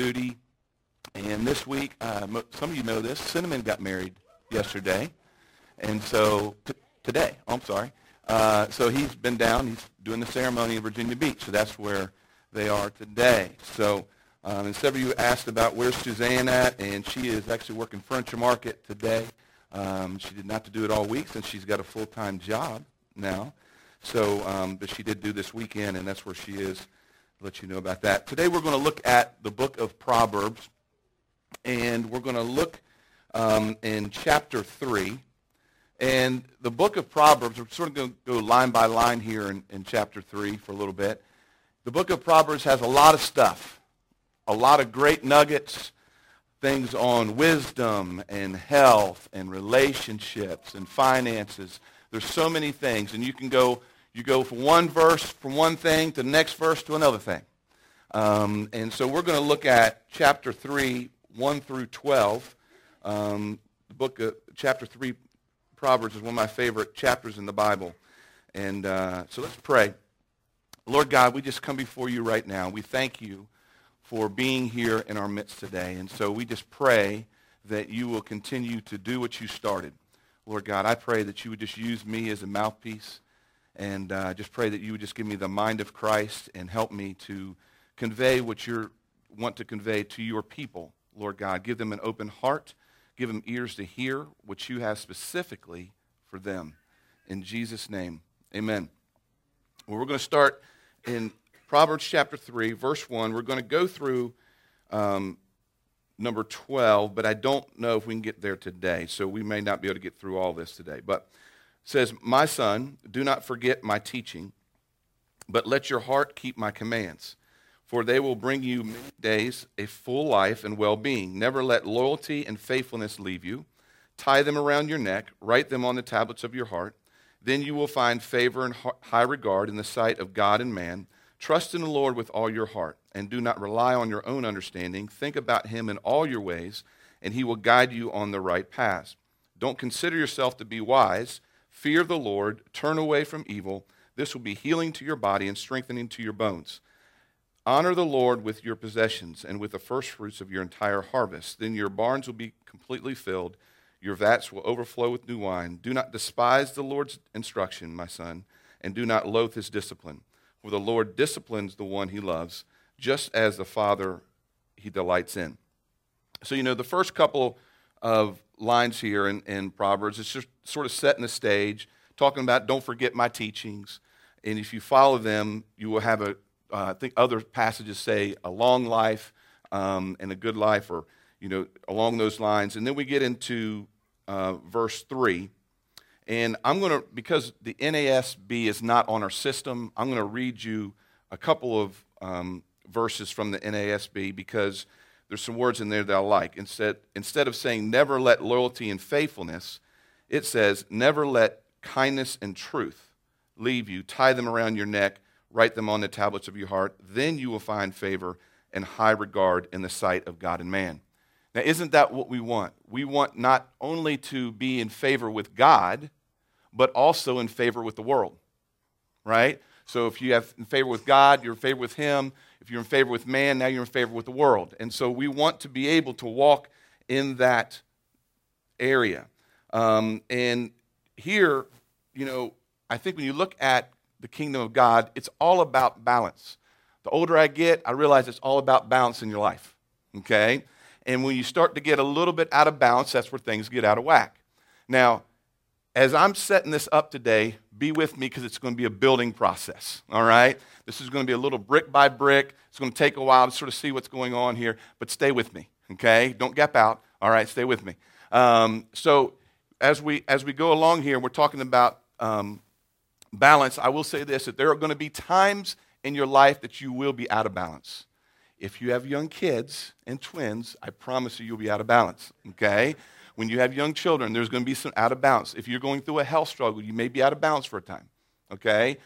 duty. And this week, uh, some of you know this, Cinnamon got married yesterday. And so, t- today, oh, I'm sorry. Uh, so he's been down. He's doing the ceremony in Virginia Beach. So that's where they are today. So um, and several of you asked about where's Suzanne at, and she is actually working furniture market today. Um, she did not to do it all week since she's got a full-time job now. So, um, but she did do this weekend, and that's where she is. Let you know about that. Today we're going to look at the book of Proverbs, and we're going to look um, in chapter 3. And the book of Proverbs, we're sort of going to go line by line here in, in chapter 3 for a little bit. The book of Proverbs has a lot of stuff a lot of great nuggets, things on wisdom and health and relationships and finances. There's so many things, and you can go you go from one verse from one thing to the next verse to another thing. Um, and so we're going to look at chapter 3, 1 through 12. Um, the book of chapter 3, Proverbs, is one of my favorite chapters in the Bible. And uh, so let's pray. Lord God, we just come before you right now. We thank you for being here in our midst today. And so we just pray that you will continue to do what you started. Lord God, I pray that you would just use me as a mouthpiece and uh, just pray that you would just give me the mind of Christ and help me to convey what you want to convey to your people, Lord God. Give them an open heart. Give them ears to hear what you have specifically for them. In Jesus' name, amen. Well, we're going to start in Proverbs chapter 3, verse 1. We're going to go through um, number 12, but I don't know if we can get there today, so we may not be able to get through all this today. But says, My son, do not forget my teaching, but let your heart keep my commands, for they will bring you many days, a full life, and well being. Never let loyalty and faithfulness leave you. Tie them around your neck, write them on the tablets of your heart. Then you will find favor and high regard in the sight of God and man. Trust in the Lord with all your heart, and do not rely on your own understanding. Think about him in all your ways, and he will guide you on the right path. Don't consider yourself to be wise. Fear the Lord, turn away from evil. This will be healing to your body and strengthening to your bones. Honor the Lord with your possessions and with the firstfruits of your entire harvest. Then your barns will be completely filled, your vats will overflow with new wine. Do not despise the Lord's instruction, my son, and do not loathe his discipline. For the Lord disciplines the one he loves, just as the Father he delights in. So, you know, the first couple of lines here in, in Proverbs, it's just sort of setting the stage, talking about don't forget my teachings. And if you follow them, you will have a, uh, I think other passages say a long life um, and a good life, or, you know, along those lines. And then we get into uh, verse 3 and I'm going to, because the NASB is not on our system, I'm going to read you a couple of um, verses from the NASB because there's some words in there that I like. Instead, instead of saying never let loyalty and faithfulness, it says never let kindness and truth leave you. Tie them around your neck, write them on the tablets of your heart. Then you will find favor and high regard in the sight of God and man. Now, isn't that what we want? We want not only to be in favor with God, but also in favor with the world, right? So if you have in favor with God, you're in favor with Him. If you're in favor with man, now you're in favor with the world. And so we want to be able to walk in that area. Um, and here, you know, I think when you look at the kingdom of God, it's all about balance. The older I get, I realize it's all about balance in your life, okay? And when you start to get a little bit out of balance, that's where things get out of whack. Now, as I'm setting this up today, be with me because it's going to be a building process, all right? This is going to be a little brick by brick. It's going to take a while to sort of see what's going on here, but stay with me, okay? Don't gap out, all right? Stay with me. Um, so as we, as we go along here, we're talking about um, balance. I will say this, that there are going to be times in your life that you will be out of balance. If you have young kids and twins, I promise you you'll be out of balance, okay? When you have young children, there's going to be some out of balance. If you're going through a health struggle, you may be out of balance for a time, okay?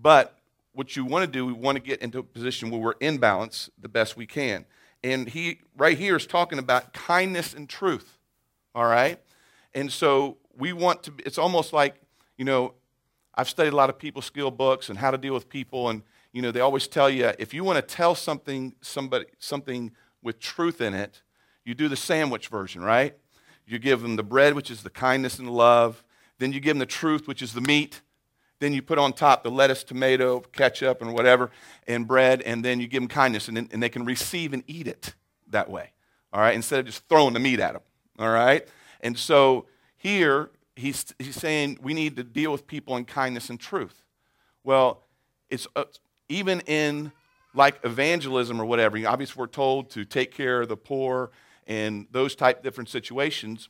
But what you want to do, we want to get into a position where we're in balance the best we can. And he, right here, is talking about kindness and truth, all right? And so we want to, it's almost like, you know, I've studied a lot of people skill books and how to deal with people, and, you know, they always tell you if you want to tell something, somebody, something with truth in it, you do the sandwich version, right? You give them the bread, which is the kindness and the love. Then you give them the truth, which is the meat. Then you put on top the lettuce, tomato, ketchup, and whatever, and bread. And then you give them kindness, and, and they can receive and eat it that way. All right? Instead of just throwing the meat at them. All right? And so here, he's, he's saying we need to deal with people in kindness and truth. Well, it's uh, even in like evangelism or whatever. Obviously, we're told to take care of the poor and those type different situations.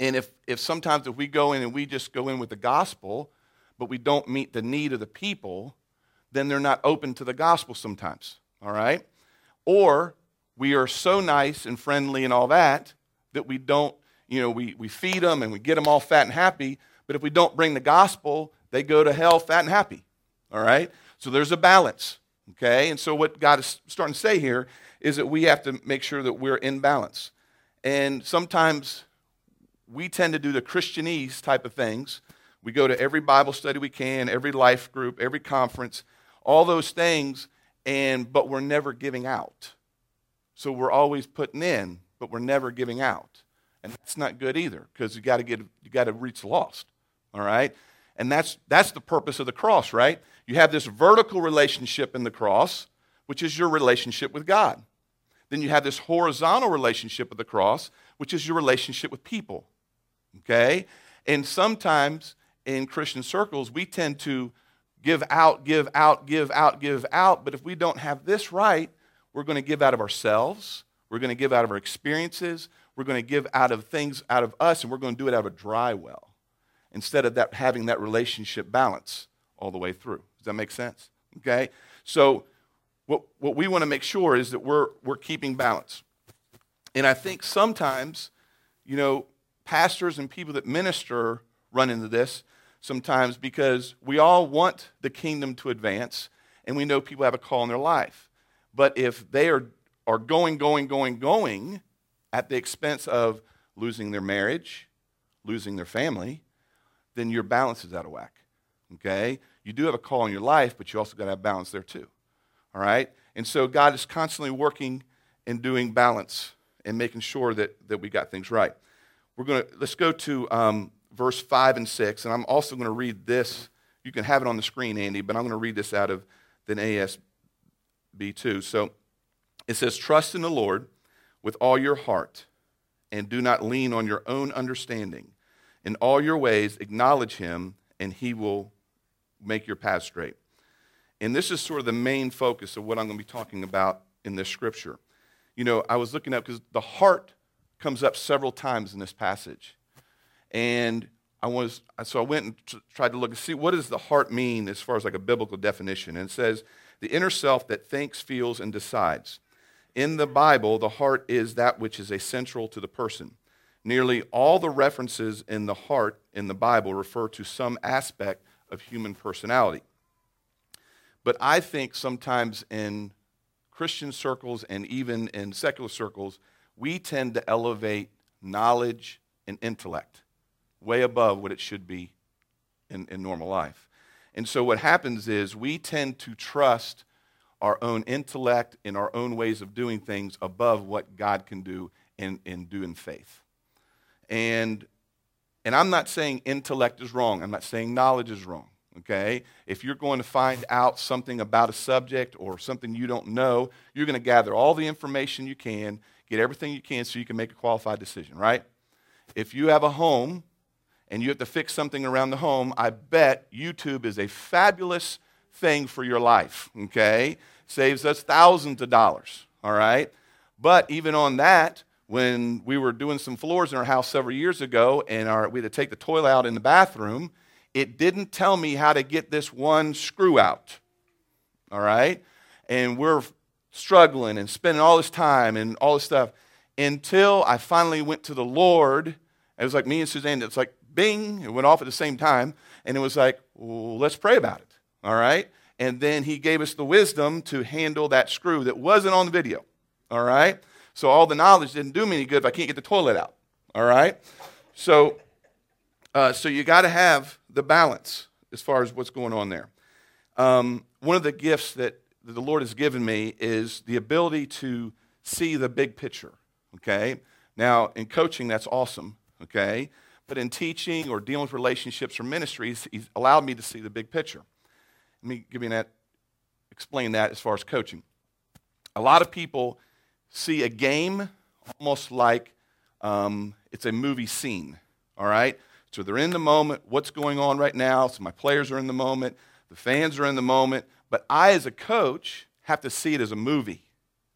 And if, if sometimes if we go in and we just go in with the gospel, but we don't meet the need of the people, then they're not open to the gospel sometimes. All right? Or we are so nice and friendly and all that that we don't, you know, we, we feed them and we get them all fat and happy, but if we don't bring the gospel, they go to hell fat and happy. All right? So there's a balance. Okay? And so what God is starting to say here is that we have to make sure that we're in balance. And sometimes we tend to do the Christianese type of things. We go to every Bible study we can, every life group, every conference, all those things, and but we're never giving out. So we're always putting in, but we're never giving out. And that's not good either, because you got to get you got to reach the lost. All right? And that's that's the purpose of the cross, right? You have this vertical relationship in the cross, which is your relationship with God. Then you have this horizontal relationship with the cross, which is your relationship with people. Okay? And sometimes in Christian circles, we tend to give out, give out, give out, give out. But if we don't have this right, we're going to give out of ourselves. We're going to give out of our experiences. We're going to give out of things out of us, and we're going to do it out of a dry well instead of that having that relationship balance all the way through. Does that make sense? Okay? So what, what we want to make sure is that we're, we're keeping balance. And I think sometimes, you know, pastors and people that minister run into this sometimes because we all want the kingdom to advance and we know people have a call in their life. But if they are, are going, going, going, going at the expense of losing their marriage, losing their family, then your balance is out of whack. Okay? You do have a call in your life, but you also got to have balance there too. All right? And so God is constantly working and doing balance and making sure that, that we got things right. We're going to, let's go to um, verse 5 and 6. And I'm also going to read this. You can have it on the screen, Andy, but I'm going to read this out of the NASB 2. So it says, Trust in the Lord with all your heart and do not lean on your own understanding. In all your ways, acknowledge him, and he will make your path straight. And this is sort of the main focus of what I'm going to be talking about in this scripture. You know, I was looking up because the heart comes up several times in this passage. And I was, so I went and t- tried to look and see what does the heart mean as far as like a biblical definition. And it says, the inner self that thinks, feels, and decides. In the Bible, the heart is that which is essential to the person. Nearly all the references in the heart in the Bible refer to some aspect of human personality. But I think sometimes in Christian circles and even in secular circles, we tend to elevate knowledge and intellect way above what it should be in, in normal life. And so what happens is we tend to trust our own intellect and our own ways of doing things above what God can do and, and do in faith. And, and I'm not saying intellect is wrong. I'm not saying knowledge is wrong okay? If you're going to find out something about a subject or something you don't know, you're going to gather all the information you can, get everything you can so you can make a qualified decision, right? If you have a home and you have to fix something around the home, I bet YouTube is a fabulous thing for your life, okay? Saves us thousands of dollars, all right? But even on that, when we were doing some floors in our house several years ago and our, we had to take the toilet out in the bathroom, it didn't tell me how to get this one screw out. All right? And we're struggling and spending all this time and all this stuff until I finally went to the Lord. It was like me and Suzanne, it's like bing, it went off at the same time. And it was like, well, let's pray about it. All right? And then he gave us the wisdom to handle that screw that wasn't on the video. All right? So all the knowledge didn't do me any good if I can't get the toilet out. All right? So, uh, so you got to have the balance as far as what's going on there. Um, one of the gifts that the Lord has given me is the ability to see the big picture, okay? Now, in coaching, that's awesome, okay? But in teaching or dealing with relationships or ministries, he's allowed me to see the big picture. Let me give you that, explain that as far as coaching. A lot of people see a game almost like um, it's a movie scene, all right? So they're in the moment, what's going on right now? So my players are in the moment, the fans are in the moment, but I, as a coach, have to see it as a movie,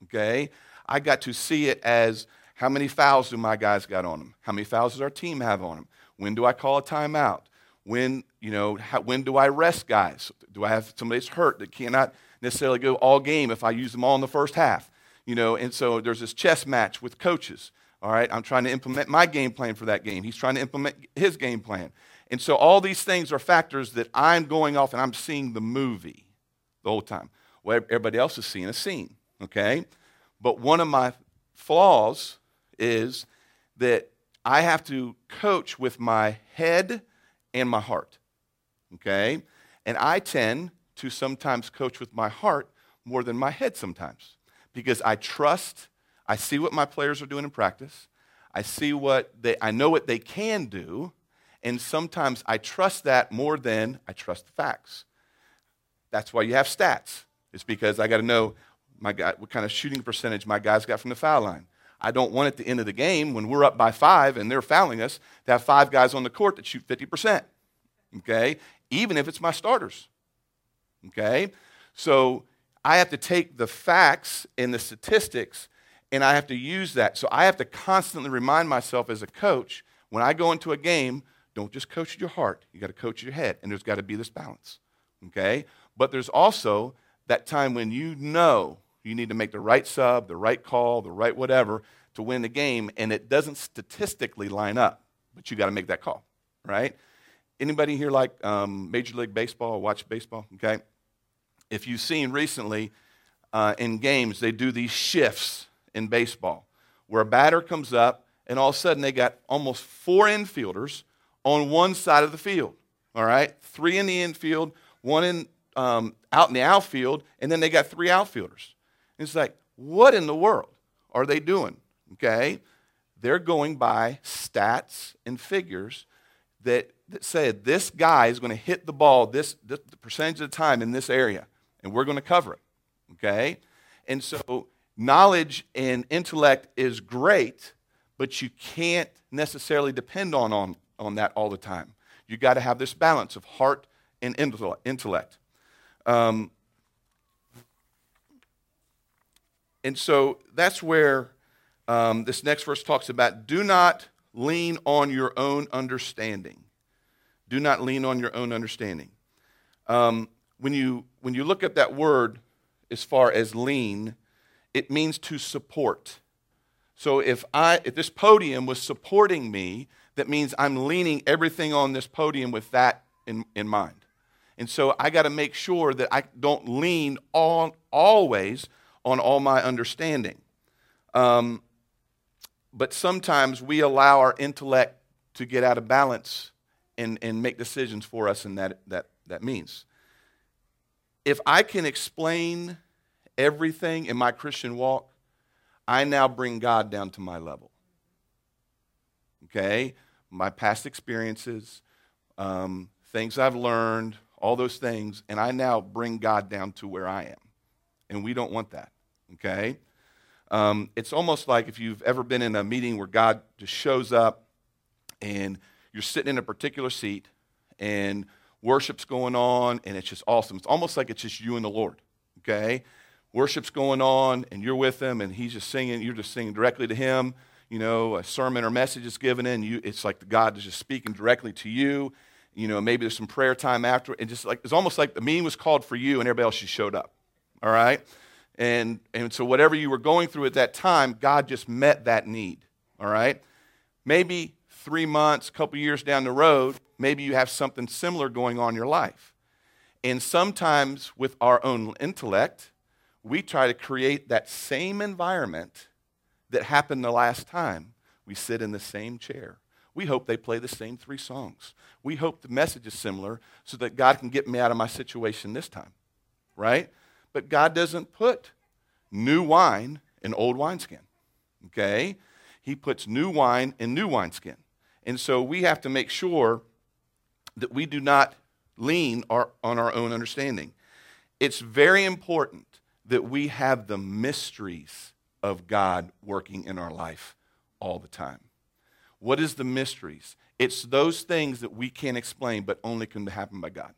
okay? I got to see it as how many fouls do my guys got on them? How many fouls does our team have on them? When do I call a timeout? When, you know, how, when do I rest guys? Do I have somebody that's hurt that cannot necessarily go all game if I use them all in the first half? You know, and so there's this chess match with coaches. All right, I'm trying to implement my game plan for that game. He's trying to implement his game plan. And so all these things are factors that I'm going off and I'm seeing the movie the whole time. Well, everybody else is seeing a scene, okay? But one of my flaws is that I have to coach with my head and my heart, okay? And I tend to sometimes coach with my heart more than my head sometimes because I trust, I see what my players are doing in practice, I see what they, I know what they can do, and sometimes I trust that more than I trust the facts. That's why you have stats. It's because I got to know my guy, what kind of shooting percentage my guys got from the foul line. I don't want at the end of the game, when we're up by five and they're fouling us, to have five guys on the court that shoot 50%. Okay? Even if it's my starters. Okay? So I have to take the facts and the statistics and I have to use that. So I have to constantly remind myself as a coach when I go into a game, don't just coach your heart, you got to coach your head, and there's got to be this balance. Okay? But there's also that time when you know you need to make the right sub, the right call, the right whatever to win the game, and it doesn't statistically line up, but you got to make that call, right? Anybody here like um, Major League Baseball, watch baseball? Okay. If you've seen recently uh, in games, they do these shifts in baseball where a batter comes up and all of a sudden they got almost four infielders on one side of the field. All right, three in the infield, one in um, out in the outfield, and then they got three outfielders. And it's like, what in the world are they doing? Okay, they're going by stats and figures that, that say this guy is going to hit the ball this, this the percentage of the time in this area, and we're going to cover it. Okay, and so knowledge and intellect is great, but you can't necessarily depend on, on, on that all the time. You got to have this balance of heart and intellect. Um, and so that's where um, this next verse talks about do not lean on your own understanding. Do not lean on your own understanding. Um, when, you, when you look at that word as far as lean, it means to support. So if I if this podium was supporting me, that means I'm leaning everything on this podium with that in, in mind. And so I got to make sure that I don't lean on always on all my understanding. Um, but sometimes we allow our intellect to get out of balance and, and make decisions for us, and that, that, that means. If I can explain everything in my Christian walk, I now bring God down to my level. Okay? My past experiences, um, things I've learned, all those things, and I now bring God down to where I am. And we don't want that, okay? Um, it's almost like if you've ever been in a meeting where God just shows up and you're sitting in a particular seat and worship's going on and it's just awesome. It's almost like it's just you and the Lord, okay? Worship's going on and you're with him and he's just singing, you're just singing directly to him. You know, a sermon or message is given in, you, it's like God is just speaking directly to you you know, maybe there's some prayer time after. And just like, it's almost like the meeting was called for you and everybody else just showed up. All right? And, and so whatever you were going through at that time, God just met that need. All right? Maybe three months, a couple years down the road, maybe you have something similar going on in your life. And sometimes with our own intellect, we try to create that same environment that happened the last time. We sit in the same chair. We hope they play the same three songs. We hope the message is similar so that God can get me out of my situation this time, right? But God doesn't put new wine in old wineskin. Okay? He puts new wine in new wineskin. And so we have to make sure that we do not lean our, on our own understanding. It's very important that we have the mysteries of God working in our life all the time. What is the mysteries? It's those things that we can't explain, but only can happen by God.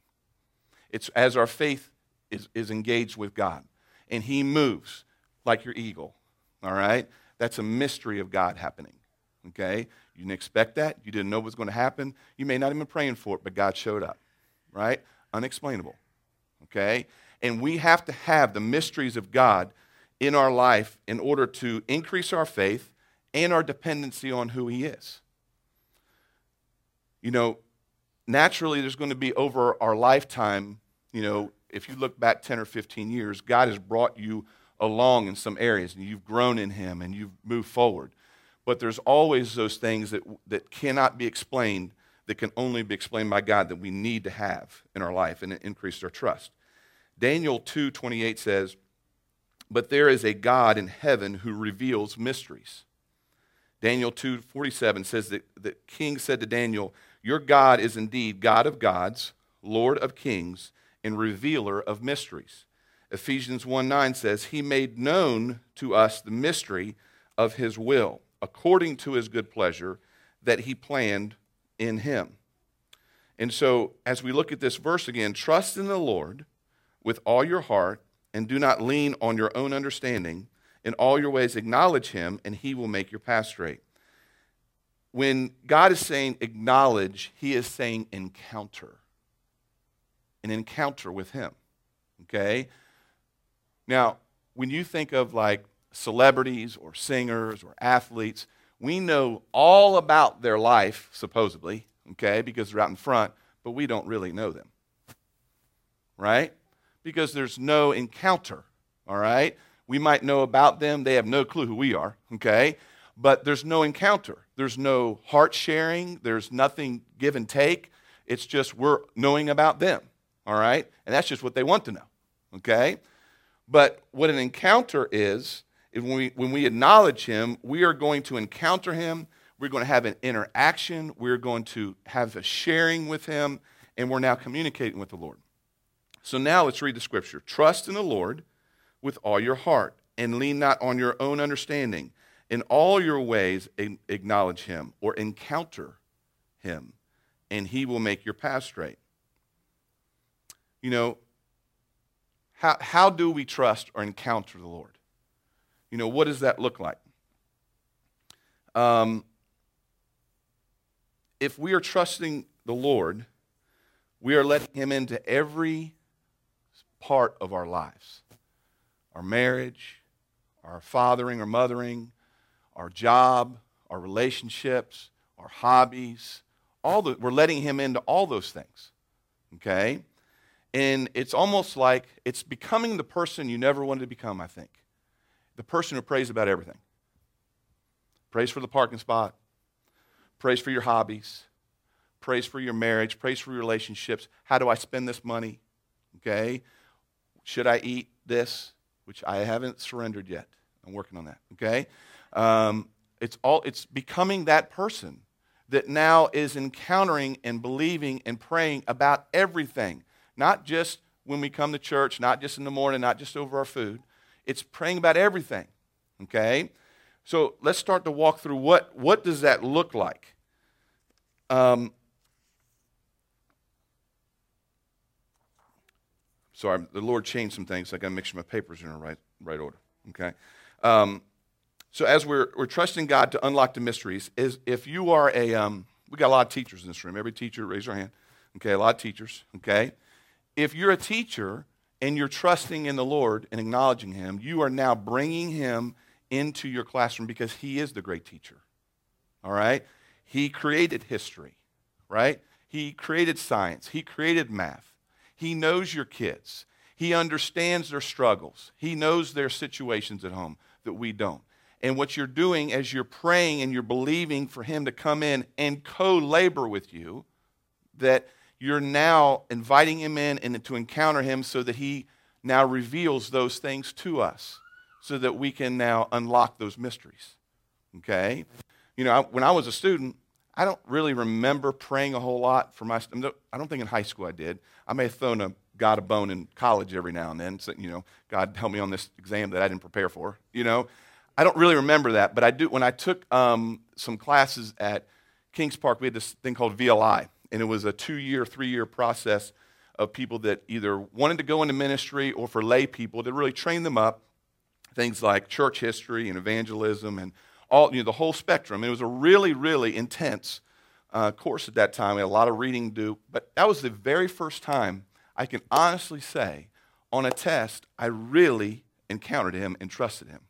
It's as our faith is, is engaged with God and He moves like your eagle. All right? That's a mystery of God happening. Okay? You didn't expect that. You didn't know what was going to happen. You may not even been praying for it, but God showed up. Right? Unexplainable. Okay? And we have to have the mysteries of God in our life in order to increase our faith and our dependency on who He is. You know, naturally, there's going to be over our lifetime, you know, if you look back 10 or 15 years, God has brought you along in some areas and you've grown in Him and you've moved forward. But there's always those things that, that cannot be explained, that can only be explained by God, that we need to have in our life and it increased our trust. Daniel 2:28 says, "But there is a God in heaven who reveals mysteries." Daniel 2:47 says that the king said to Daniel, "Your God is indeed God of gods, Lord of kings, and revealer of mysteries." Ephesians 1:9 says, "He made known to us the mystery of his will, according to his good pleasure that he planned in him." And so, as we look at this verse again, trust in the Lord with all your heart and do not lean on your own understanding. In all your ways, acknowledge him, and he will make your path straight. When God is saying acknowledge, he is saying encounter. An encounter with him. Okay? Now, when you think of like celebrities or singers or athletes, we know all about their life, supposedly, okay, because they're out in front, but we don't really know them. Right? Because there's no encounter, all right? We might know about them, they have no clue who we are, okay? But there's no encounter. There's no heart sharing, there's nothing give and take. It's just we're knowing about them, all right? And that's just what they want to know, okay? But what an encounter is, is when we, when we acknowledge him, we are going to encounter him, we're going to have an interaction, we're going to have a sharing with him, and we're now communicating with the Lord. So now let's read the scripture. Trust in the Lord with all your heart and lean not on your own understanding. In all your ways, acknowledge him or encounter him, and he will make your path straight. You know, how, how do we trust or encounter the Lord? You know, what does that look like? Um, if we are trusting the Lord, we are letting him into every part of our lives our marriage, our fathering or mothering, our job, our relationships, our hobbies. All the, we're letting Him into all those things. Okay? And it's almost like it's becoming the person you never wanted to become, I think. The person who prays about everything. Prays for the parking spot, prays for your hobbies, prays for your marriage, prays for your relationships. How do I spend this money? Okay? Should I eat this? Which I haven't surrendered yet. I'm working on that. Okay? Um, it's, all, it's becoming that person that now is encountering and believing and praying about everything. Not just when we come to church, not just in the morning, not just over our food. It's praying about everything. Okay? So let's start to walk through what, what does that look like? Um, Sorry, the Lord changed some things. So I got to make sure my papers are in the right, right order. Okay? Um, so as we're, we're trusting God to unlock the mysteries, is if you are a, um, we got a lot of teachers in this room. Every teacher, raise your hand. Okay, a lot of teachers. Okay? If you're a teacher and you're trusting in the Lord and acknowledging Him, you are now bringing Him into your classroom because He is the great teacher. All right? He created history, right? He created science. He created math. He knows your kids. He understands their struggles. He knows their situations at home that we don't. And what you're doing as you're praying and you're believing for Him to come in and co labor with you, that you're now inviting Him in and to encounter Him so that He now reveals those things to us. so that we can now unlock those mysteries. Okay? You know, I, when I was a student, I don't really remember praying a whole lot for my. I don't think in high school I did. I may have thrown a God a bone in college every now and then. So, you know, God help me on this exam that I didn't prepare for. You know, I don't really remember that, but I do. When I took um, some classes at Kings Park, we had this thing called VLI, and it was a two-year, three-year process of people that either wanted to go into ministry or for lay people to really train them up. Things like church history and evangelism and all, you know, the whole spectrum. It was a really, really intense uh, course at that time. We had a lot of reading to do, but that was the very first time I can honestly say on a test I really encountered him and trusted him.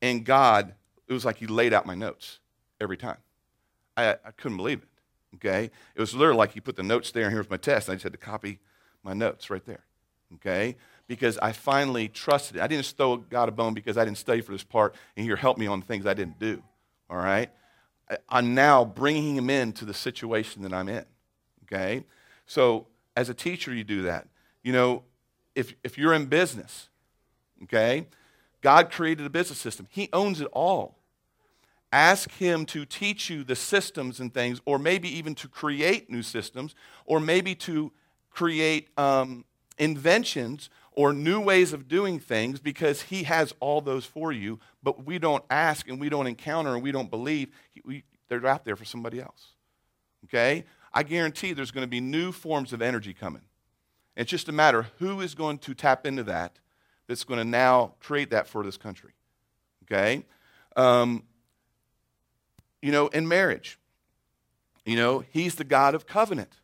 And God, it was like he laid out my notes every time. I, I couldn't believe it. Okay? It was literally like he put the notes there, and here's my test. And I just had to copy my notes right there. Okay? Because I finally trusted it. I didn't just throw God a bone because I didn't study for this part, and here, help me on things I didn't do. All right? I'm now bringing him into the situation that I'm in. Okay? So, as a teacher, you do that. You know, if, if you're in business, okay, God created a business system, He owns it all. Ask Him to teach you the systems and things, or maybe even to create new systems, or maybe to create um, inventions or new ways of doing things because He has all those for you, but we don't ask and we don't encounter and we don't believe. We, they're out there for somebody else. Okay? I guarantee there's going to be new forms of energy coming. It's just a matter who is going to tap into that that's going to now create that for this country. Okay? Um, you know, in marriage, you know, he's the God of covenant.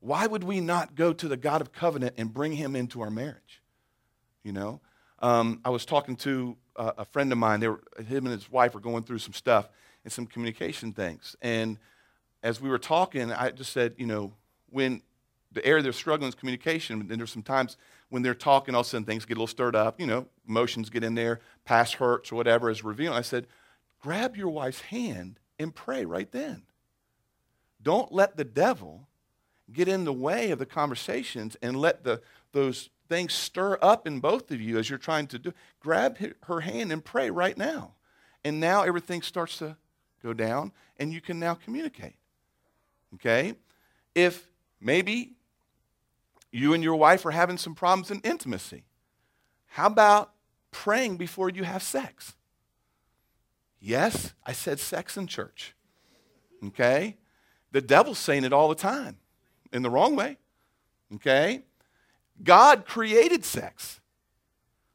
Why would we not go to the God of covenant and bring him into our marriage? You know, um, I was talking to a, a friend of mine. They were, him and his wife were going through some stuff and some communication things. And as we were talking, I just said, you know, when the area they're struggling is communication, and there's some times when they're talking, all of a sudden things get a little stirred up, you know, emotions get in there, past hurts or whatever is revealed. I said, grab your wife's hand and pray right then. Don't let the devil get in the way of the conversations and let the, those things stir up in both of you as you're trying to do. Grab her hand and pray right now. And now everything starts to go down and you can now communicate. Okay? If maybe you and your wife are having some problems in intimacy. How about praying before you have sex? Yes, I said sex in church. Okay? The devil's saying it all the time in the wrong way. Okay? God created sex.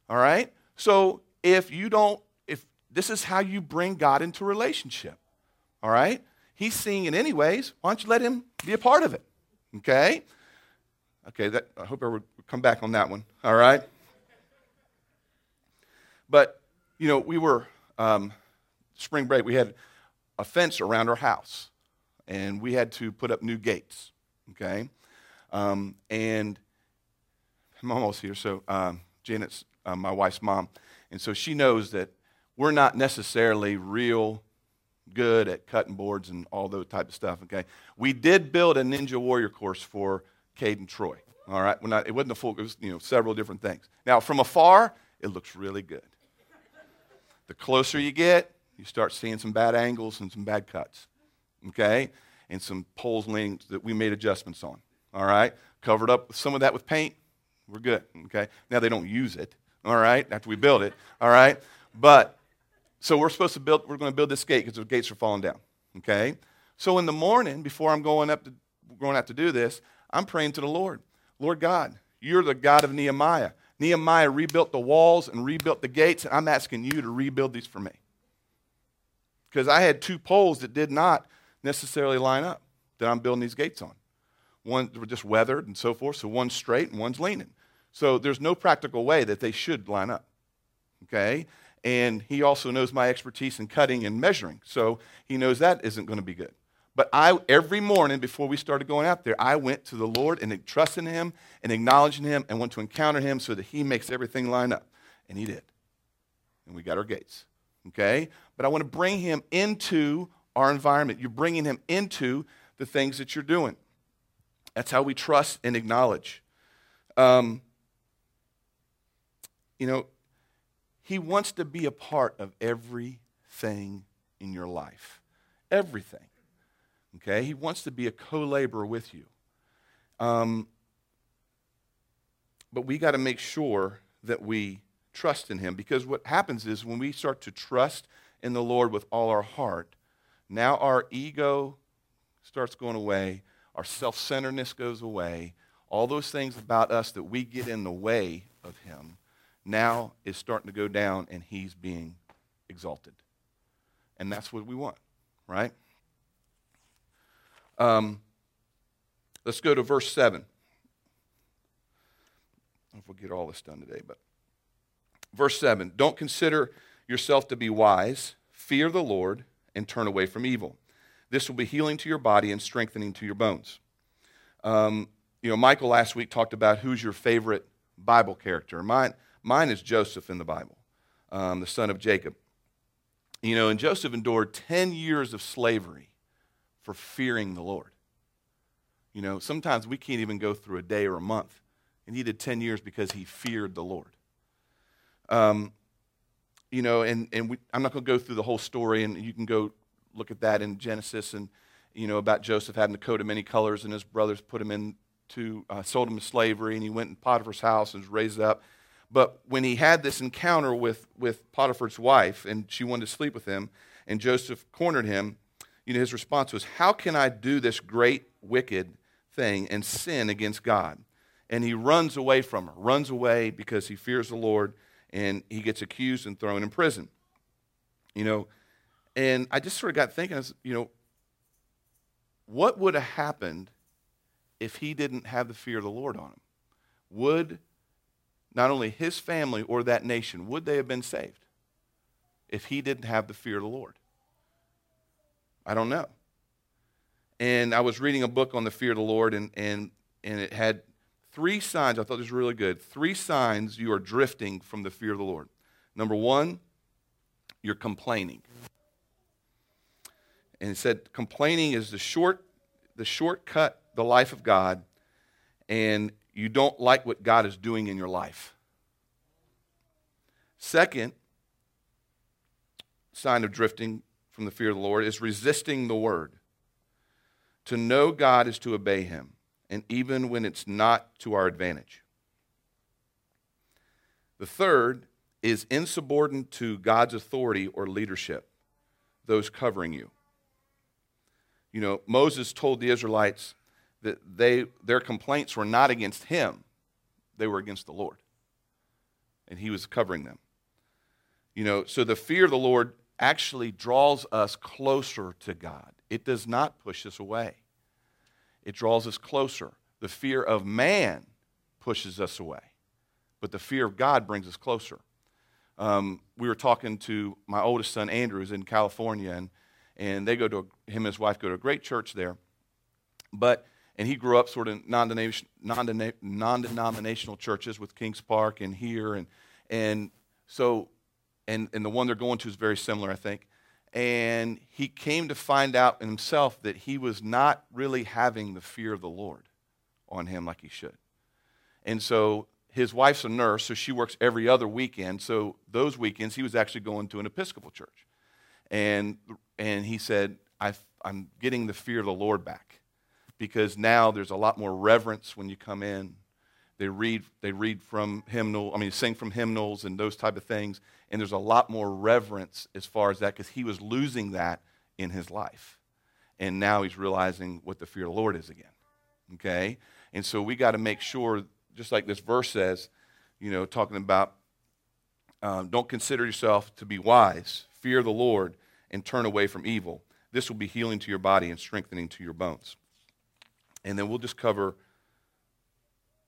All right? So if you don't, if this is how you bring God into relationship, all right? He's seeing it anyways. Why don't you let him be a part of it? Okay? Okay, that, I hope I would come back on that one. All right? But, you know, we were, um, spring break, we had a fence around our house, and we had to put up new gates, okay? Um, and I'm almost here, so um, Janet's uh, my wife's mom, and so she knows that we're not necessarily real good at cutting boards and all those type of stuff, okay? We did build a Ninja Warrior course for Cade and Troy. All right, not, it wasn't a full, it was you know several different things. Now from afar, it looks really good. The closer you get, you start seeing some bad angles and some bad cuts, okay, and some poles leaning that we made adjustments on. All right, covered up some of that with paint. We're good. Okay. Now they don't use it. All right, after we build it. All right, but so we're supposed to build. We're going to build this gate because the gates are falling down. Okay. So in the morning, before I'm going up to going out to do this, I'm praying to the Lord. Lord God, you're the God of Nehemiah. Nehemiah rebuilt the walls and rebuilt the gates, and I'm asking you to rebuild these for me. Because I had two poles that did not necessarily line up that I'm building these gates on. One were just weathered and so forth, so one's straight and one's leaning. So there's no practical way that they should line up. Okay? And he also knows my expertise in cutting and measuring, so he knows that isn't going to be good. But I, every morning before we started going out there, I went to the Lord and trusted Him and acknowledging Him and went to encounter Him so that He makes everything line up. And He did. And we got our gates. Okay? But I want to bring Him into our environment. You're bringing Him into the things that you're doing. That's how we trust and acknowledge. Um, you know, He wants to be a part of everything in your life. Everything. Okay? He wants to be a co laborer with you. Um, but we got to make sure that we trust in Him because what happens is when we start to trust in the Lord with all our heart, now our ego starts going away, our self centeredness goes away, all those things about us that we get in the way of Him now is starting to go down and He's being exalted. And that's what we want, right? Um, let's go to verse 7. I don't know if we'll get all this done today, but verse 7 Don't consider yourself to be wise, fear the Lord, and turn away from evil. This will be healing to your body and strengthening to your bones. Um, you know, Michael last week talked about who's your favorite Bible character. Mine, mine is Joseph in the Bible, um, the son of Jacob. You know, and Joseph endured 10 years of slavery for fearing the Lord. You know, sometimes we can't even go through a day or a month. And he did 10 years because he feared the Lord. Um, you know, and, and we, I'm not going to go through the whole story, and you can go look at that in Genesis and, you know, about Joseph having a coat of many colors, and his brothers put him into, uh, sold him to slavery, and he went in Potiphar's house and was raised up. But when he had this encounter with, with Potiphar's wife, and she wanted to sleep with him, and Joseph cornered him, you know, his response was, How can I do this great wicked thing and sin against God? And he runs away from her, runs away because he fears the Lord, and he gets accused and thrown in prison. You know, and I just sort of got thinking, you know, what would have happened if he didn't have the fear of the Lord on him? Would not only his family or that nation, would they have been saved if he didn't have the fear of the Lord? I don't know. And I was reading a book on the fear of the Lord, and, and, and it had three signs. I thought this was really good. Three signs you are drifting from the fear of the Lord. Number one, you're complaining. And it said complaining is the short, the shortcut, the life of God, and you don't like what God is doing in your life. Second sign of drifting from the fear of the Lord is resisting the word. To know God is to obey him, and even when it's not to our advantage. The third is insubordinate to God's authority or leadership, those covering you. You know, Moses told the Israelites that they, their complaints were not against him, they were against the Lord. And he was covering them. You know, so the fear of the Lord actually draws us closer to God. It does not push us away, it draws us closer. The fear of man pushes us away, but the fear of God brings us closer. Um, we were talking to my oldest son, Andrew, who's in California, and, and they go to, a, him and his wife go to a great church there. But, and he grew up sort of non-denominational churches with Kings Park and here. And, and so and, and the one they're going to is very similar, I think. And he came to find out in himself that he was not really having the fear of the Lord on him like he should. And so his wife's a nurse, so she works every other weekend. So those weekends, he was actually going to an Episcopal church. And, and he said, i am getting the fear of the Lord back because now there's a lot more reverence when you come in. They read, they read from hymnal, I mean, sing from hymnals and those type of things. And there's a lot more reverence as far as that because he was losing that in his life. And now he's realizing what the fear of the Lord is again. Okay? And so we got to make sure, just like this verse says, you know, talking about um, don't consider yourself to be wise, fear the Lord, and turn away from evil. This will be healing to your body and strengthening to your bones. And then we'll just cover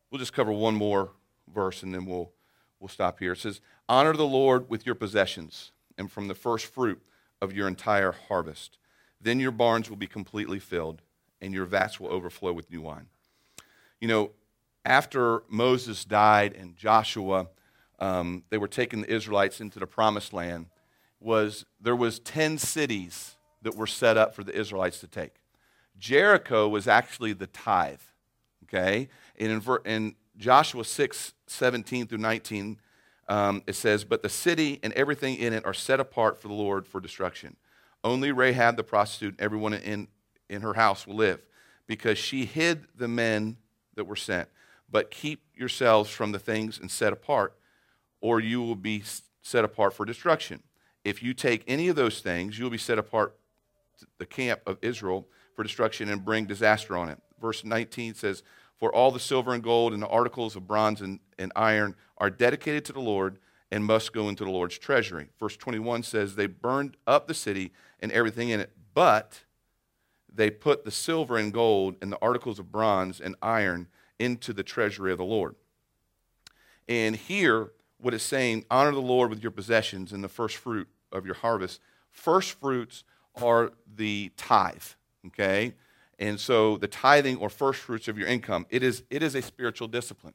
We'll just cover one more verse and then we'll, we'll stop here. It says, Honor the Lord with your possessions and from the first fruit of your entire harvest. Then your barns will be completely filled and your vats will overflow with new wine. You know, after Moses died and Joshua, um, they were taking the Israelites into the promised land, was there was 10 cities that were set up for the Israelites to take. Jericho was actually the tithe, okay? in, in Joshua 6 17 through 19, um, it says, But the city and everything in it are set apart for the Lord for destruction. Only Rahab the prostitute and everyone in, in her house will live, because she hid the men that were sent. But keep yourselves from the things and set apart, or you will be set apart for destruction. If you take any of those things, you will be set apart the camp of Israel for destruction and bring disaster on it. Verse 19 says, For all the silver and gold and the articles of bronze and, and iron are dedicated to the Lord and must go into the Lord's treasury. Verse 21 says, They burned up the city and everything in it, but they put the silver and gold and the articles of bronze and iron into the treasury of the Lord. And here, what it's saying, honor the Lord with your possessions and the first fruit of your harvest. First fruits are the tithe, okay? And so the tithing or first fruits of your income, it is, it is a spiritual discipline.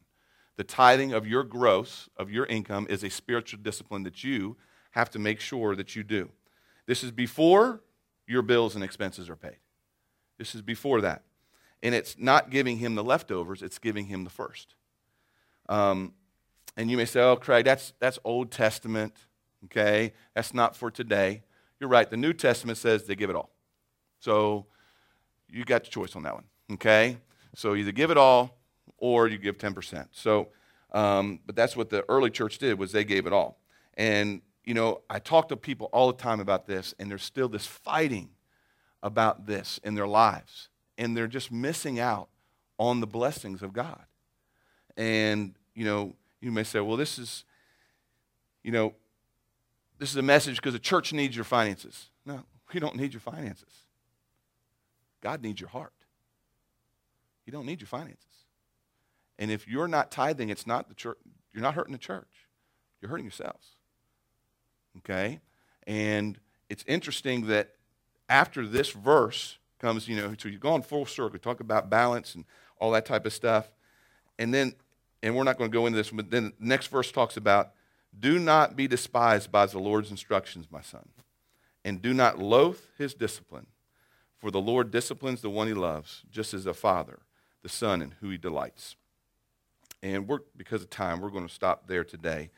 The tithing of your gross, of your income, is a spiritual discipline that you have to make sure that you do. This is before your bills and expenses are paid. This is before that. And it's not giving him the leftovers, it's giving him the first. Um, and you may say, oh, Craig, that's, that's Old Testament, okay? That's not for today. You're right. The New Testament says they give it all. So you got the choice on that one, okay? So either give it all or you give 10%. So, um, but that's what the early church did was they gave it all. And, you know, I talk to people all the time about this, and there's still this fighting about this in their lives. And they're just missing out on the blessings of God. And, you know, you may say, well, this is, you know, this is a message because the church needs your finances. No, we don't need your finances. God needs your heart. He don't need your finances. And if you're not tithing, it's not the church. You're not hurting the church. You're hurting yourselves. Okay? And it's interesting that after this verse comes, you know, so you're going full circle, talk about balance and all that type of stuff. And then, and we're not going to go into this, but then the next verse talks about do not be despised by the Lord's instructions, my son, and do not loathe his discipline. For the Lord disciplines the one he loves, just as a father, the son in who he delights. And we're, because of time, we're going to stop there today.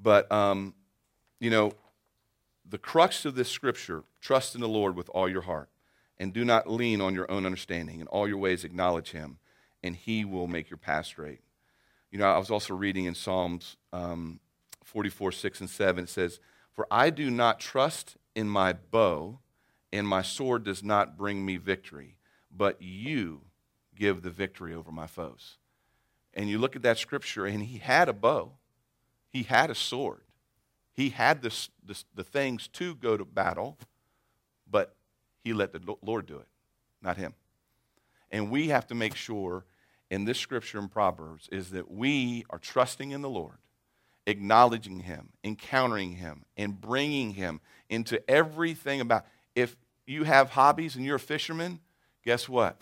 But, um, you know, the crux of this scripture trust in the Lord with all your heart, and do not lean on your own understanding. In all your ways, acknowledge him, and he will make your path straight. You know, I was also reading in Psalms um, 44, 6, and 7. It says, For I do not trust in my bow and my sword does not bring me victory, but you give the victory over my foes. And you look at that scripture, and he had a bow, he had a sword, he had this, this, the things to go to battle, but he let the Lord do it, not him. And we have to make sure in this scripture in Proverbs is that we are trusting in the Lord, acknowledging him, encountering him, and bringing him into everything about if you have hobbies and you're a fisherman, guess what?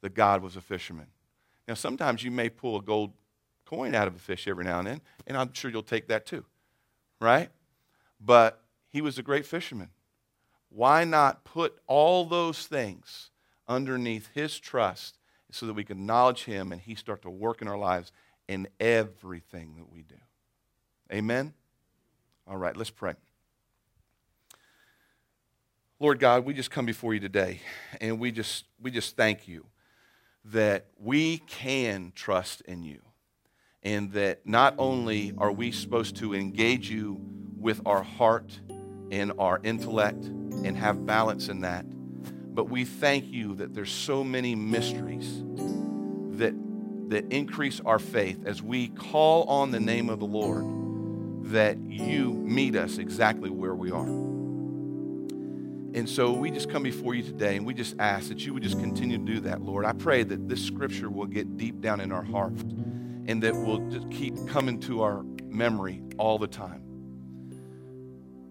The God was a fisherman. Now, sometimes you may pull a gold coin out of a fish every now and then, and I'm sure you'll take that too, right? But he was a great fisherman. Why not put all those things underneath his trust so that we can acknowledge him and he start to work in our lives in everything that we do? Amen? All right, let's pray. Lord God, we just come before you today and we just, we just thank you that we can trust in you and that not only are we supposed to engage you with our heart and our intellect and have balance in that, but we thank you that there's so many mysteries that, that increase our faith as we call on the name of the Lord, that you meet us exactly where we are. And so we just come before you today and we just ask that you would just continue to do that, Lord. I pray that this scripture will get deep down in our heart and that will just keep coming to our memory all the time.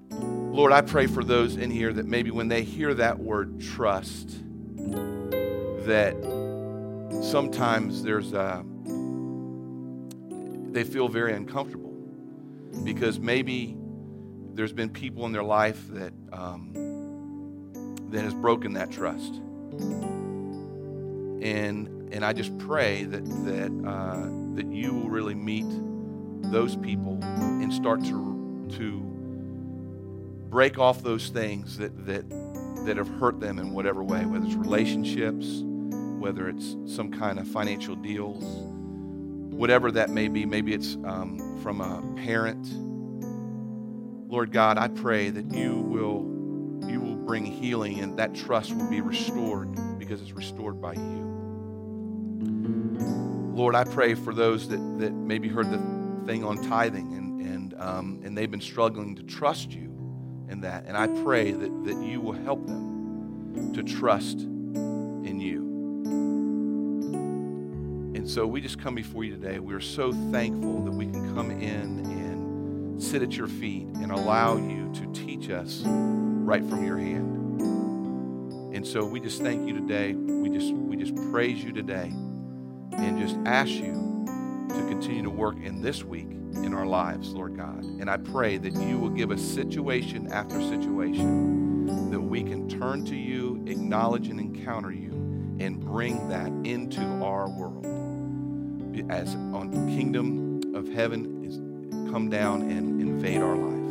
Lord, I pray for those in here that maybe when they hear that word trust, that sometimes there's a, they feel very uncomfortable because maybe there's been people in their life that um, that has broken that trust. And and I just pray that that uh, that you will really meet those people and start to, to break off those things that, that, that have hurt them in whatever way, whether it's relationships, whether it's some kind of financial deals, whatever that may be. Maybe it's um, from a parent. Lord God, I pray that you will bring healing and that trust will be restored because it's restored by you. Lord, I pray for those that, that maybe heard the thing on tithing and, and, um, and they've been struggling to trust you in that. And I pray that, that you will help them to trust in you. And so we just come before you today. We are so thankful that we can come in and sit at your feet and allow you to teach us right from your hand. And so we just thank you today. We just we just praise you today and just ask you to continue to work in this week in our lives, Lord God. And I pray that you will give us situation after situation that we can turn to you, acknowledge and encounter you, and bring that into our world. As on the kingdom of heaven is come down and invade our life.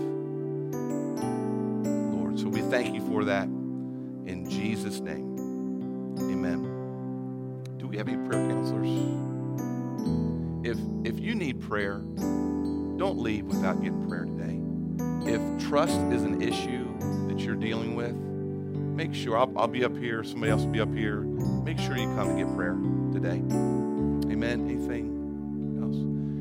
So we thank you for that in Jesus' name. Amen. Do we have any prayer counselors? If if you need prayer, don't leave without getting prayer today. If trust is an issue that you're dealing with, make sure I'll, I'll be up here, somebody else will be up here. Make sure you come and get prayer today. Amen. Anything?